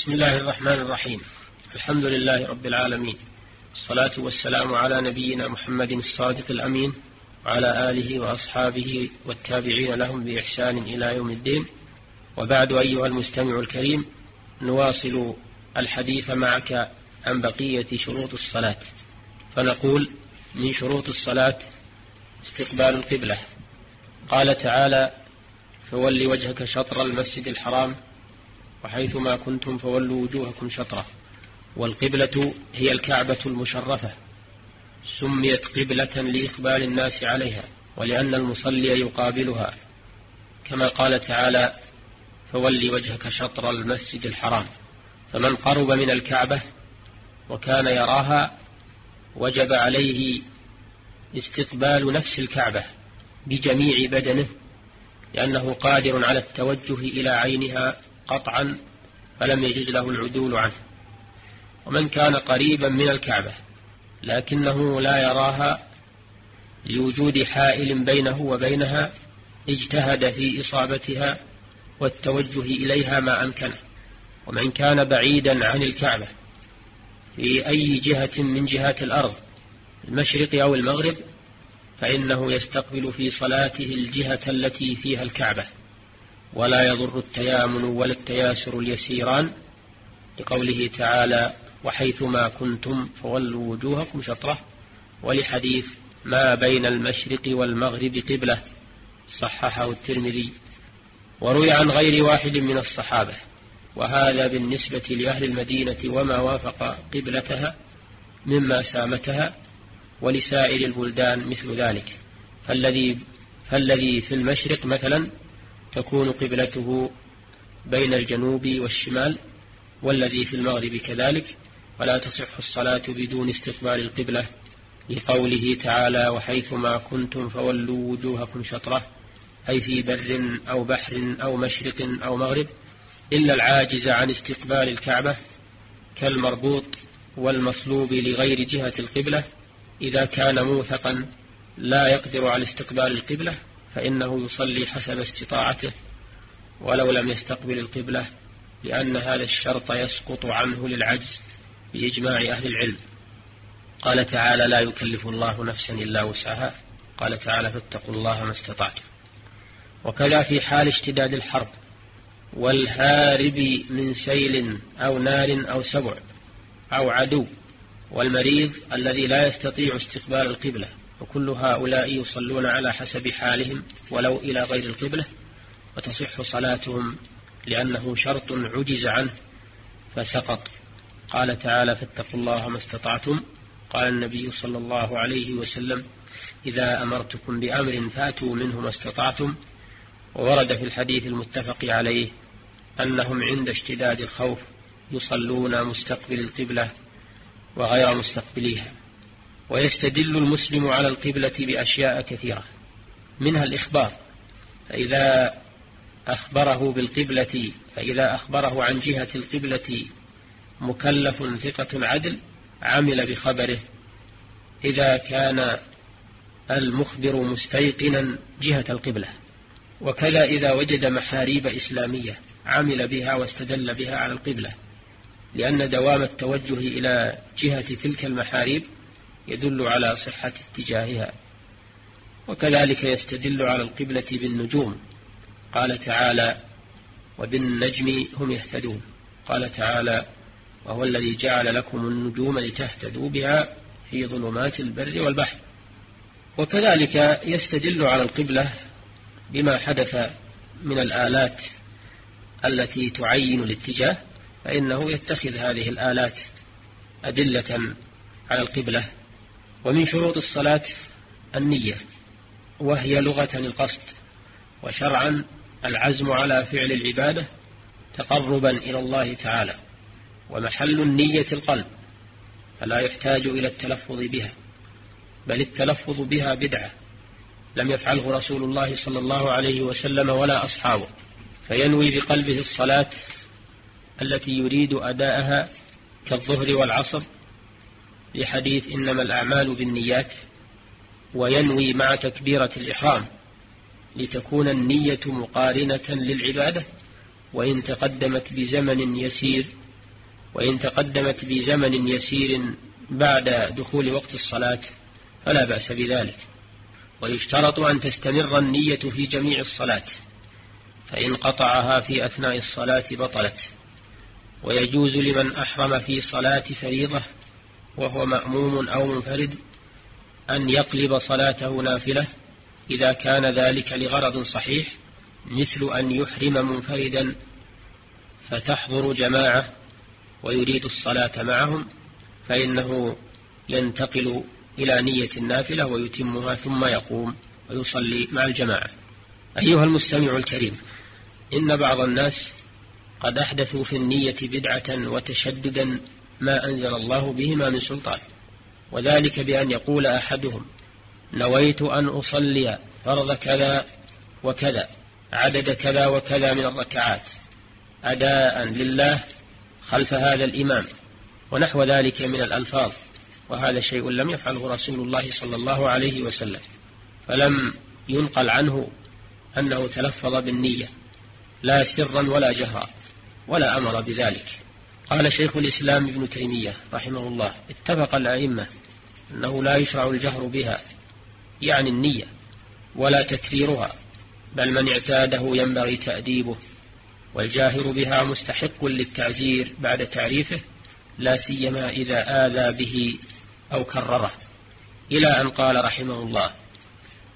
بسم الله الرحمن الرحيم. الحمد لله رب العالمين. الصلاة والسلام على نبينا محمد الصادق الأمين وعلى آله وأصحابه والتابعين لهم بإحسان إلى يوم الدين. وبعد أيها المستمع الكريم نواصل الحديث معك عن بقية شروط الصلاة. فنقول من شروط الصلاة استقبال القبلة. قال تعالى فول وجهك شطر المسجد الحرام وحيثما كنتم فولوا وجوهكم شطره. والقبلة هي الكعبة المشرفة. سميت قبلة لإقبال الناس عليها ولأن المصلي يقابلها. كما قال تعالى فول وجهك شطر المسجد الحرام فمن قرب من الكعبة وكان يراها وجب عليه استقبال نفس الكعبة بجميع بدنه لأنه قادر على التوجه إلى عينها قطعا فلم يجز له العدول عنه. ومن كان قريبا من الكعبة لكنه لا يراها لوجود حائل بينه وبينها اجتهد في إصابتها والتوجه إليها ما أمكنه. ومن كان بعيدا عن الكعبة في أي جهة من جهات الأرض المشرق أو المغرب فإنه يستقبل في صلاته الجهة التي فيها الكعبة. ولا يضر التيامن ولا التياسر اليسيران لقوله تعالى وحيثما كنتم فولوا وجوهكم شطرة ولحديث ما بين المشرق والمغرب قبلة صححه الترمذي وروي عن غير واحد من الصحابة وهذا بالنسبة لأهل المدينة وما وافق قبلتها مما سامتها ولسائر البلدان مثل ذلك فالذي فالذي في المشرق مثلا تكون قبلته بين الجنوب والشمال والذي في المغرب كذلك ولا تصح الصلاة بدون استقبال القبلة لقوله تعالى وحيثما كنتم فولوا وجوهكم شطرة أي في بر أو بحر أو مشرق أو مغرب إلا العاجز عن استقبال الكعبة كالمربوط والمصلوب لغير جهة القبلة إذا كان موثقا لا يقدر على استقبال القبلة فإنه يصلي حسب استطاعته ولو لم يستقبل القبلة لأن هذا الشرط يسقط عنه للعجز بإجماع أهل العلم. قال تعالى لا يكلف الله نفسا إلا وسعها. قال تعالى فاتقوا الله ما استطعتم. وكذا في حال اشتداد الحرب والهارب من سيل أو نار أو سبع أو عدو والمريض الذي لا يستطيع استقبال القبلة وكل هؤلاء يصلون على حسب حالهم ولو إلى غير القبلة وتصح صلاتهم لأنه شرط عجز عنه فسقط. قال تعالى فاتقوا الله ما استطعتم. قال النبي صلى الله عليه وسلم إذا أمرتكم بأمر فأتوا منه ما استطعتم. وورد في الحديث المتفق عليه أنهم عند اشتداد الخوف يصلون مستقبل القبلة وغير مستقبليها. ويستدل المسلم على القبلة بأشياء كثيرة منها الإخبار فإذا أخبره بالقبلة فإذا أخبره عن جهة القبلة مكلف ثقة عدل عمل بخبره. إذا كان المخبر مستيقنا جهة القبلة. وكذا إذا وجد محاريب إسلامية عمل بها واستدل بها على القبلة لأن دوام التوجه إلى جهة تلك المحاريب يدل على صحة اتجاهها وكذلك يستدل على القبلة بالنجوم. قال تعالى وبالنجم هم يهتدون. قال تعالى وهو الذي جعل لكم النجوم لتهتدوا بها في ظلمات البر والبحر. وكذلك يستدل على القبلة بما حدث من الآلات التي تعين الاتجاه فإنه يتخذ هذه الآلات أدلة على القبلة. ومن شروط الصلاة النية وهي لغة القصد وشرعا العزم على فعل العبادة تقربا إلى الله تعالى ومحل النية القلب فلا يحتاج إلى التلفظ بها بل التلفظ بها بدعة لم يفعله رسول الله صلى الله عليه وسلم ولا أصحابه فينوي بقلبه الصلاة التي يريد أداءها كالظهر والعصر لحديث إنما الأعمال بالنيات وينوي مع تكبيرة الإحرام لتكون النية مقارنة للعبادة وإن تقدمت بزمن يسير وإن تقدمت بزمن يسير بعد دخول وقت الصلاة فلا بأس بذلك. ويشترط أن تستمر النية في جميع الصلاة فإن قطعها في أثناء الصلاة بطلت. ويجوز لمن أحرم في صلاة فريضة وهو مأموم أو منفرد أن يقلب صلاته نافلة إذا كان ذلك لغرض صحيح مثل أن يحرم منفردا فتحضر جماعة ويريد الصلاة معهم فإنه ينتقل إلى نية النافلة ويتمها ثم يقوم ويصلي مع الجماعة. أيها المستمع الكريم إن بعض الناس قد أحدثوا في النية بدعة وتشددا ما أنزل الله بهما من سلطان. وذلك بأن يقول أحدهم نويت أن أصلي فرض كذا وكذا عدد كذا وكذا من الركعات أداء لله خلف هذا الإمام ونحو ذلك من الألفاظ وهذا شيء لم يفعله رسول الله صلى الله عليه وسلم. فلم ينقل عنه أنه تلفظ بالنية لا سرا ولا جهرا ولا أمر بذلك. قال شيخ الإسلام ابن تيمية رحمه الله اتفق الأئمة أنه لا يشرع الجهر بها يعني النية ولا تكريرها بل من اعتاده ينبغي تأديبه والجاهر بها مستحق للتعزير بعد تعريفه لا سيما إذا آذى به أو كرره. إلى أن قال رحمه الله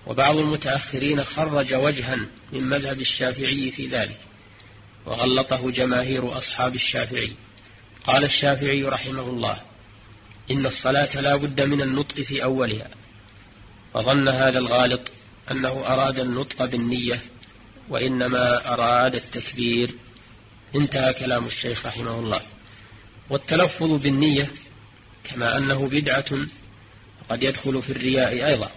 وبعض المتأخرين خرج وجها من مذهب الشافعي في ذلك وغلطه جماهير أصحاب الشافعي. قال الشافعي رحمه الله إن الصلاة لا بد من النطق في أولها فظن هذا الغالط أنه أراد النطق بالنية وإنما أراد التكبير انتهى كلام الشيخ رحمه الله. والتلفظ بالنية كما أنه بدعة قد يدخل في الرياء أيضا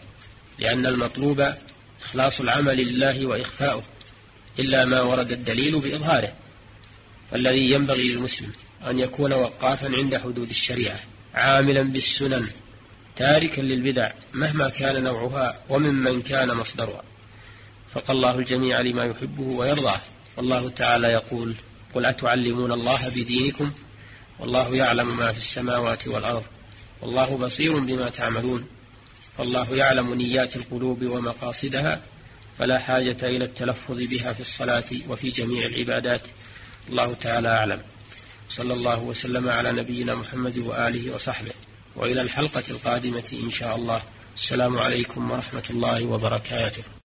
لأن المطلوب إخلاص العمل لله وإخفاؤه إلا ما ورد الدليل بإظهاره فالذي ينبغي للمسلم أن يكون وقافا عند حدود الشريعة عاملا بالسنن تاركا للبدع مهما كان نوعها وممن كان مصدرها. فقى الله الجميع لما يحبه ويرضاه. والله تعالى يقول قل أتعلمون الله بدينكم؟ والله يعلم ما في السماوات والأرض والله بصير بما تعملون. فالله يعلم نيات القلوب ومقاصدها فلا حاجة إلى التلفظ بها في الصلاة وفي جميع العبادات. الله تعالى أعلم. صلى الله وسلم على نبينا محمد وآله وصحبه. وإلى الحلقة القادمة إن شاء الله. السلام عليكم ورحمة الله وبركاته.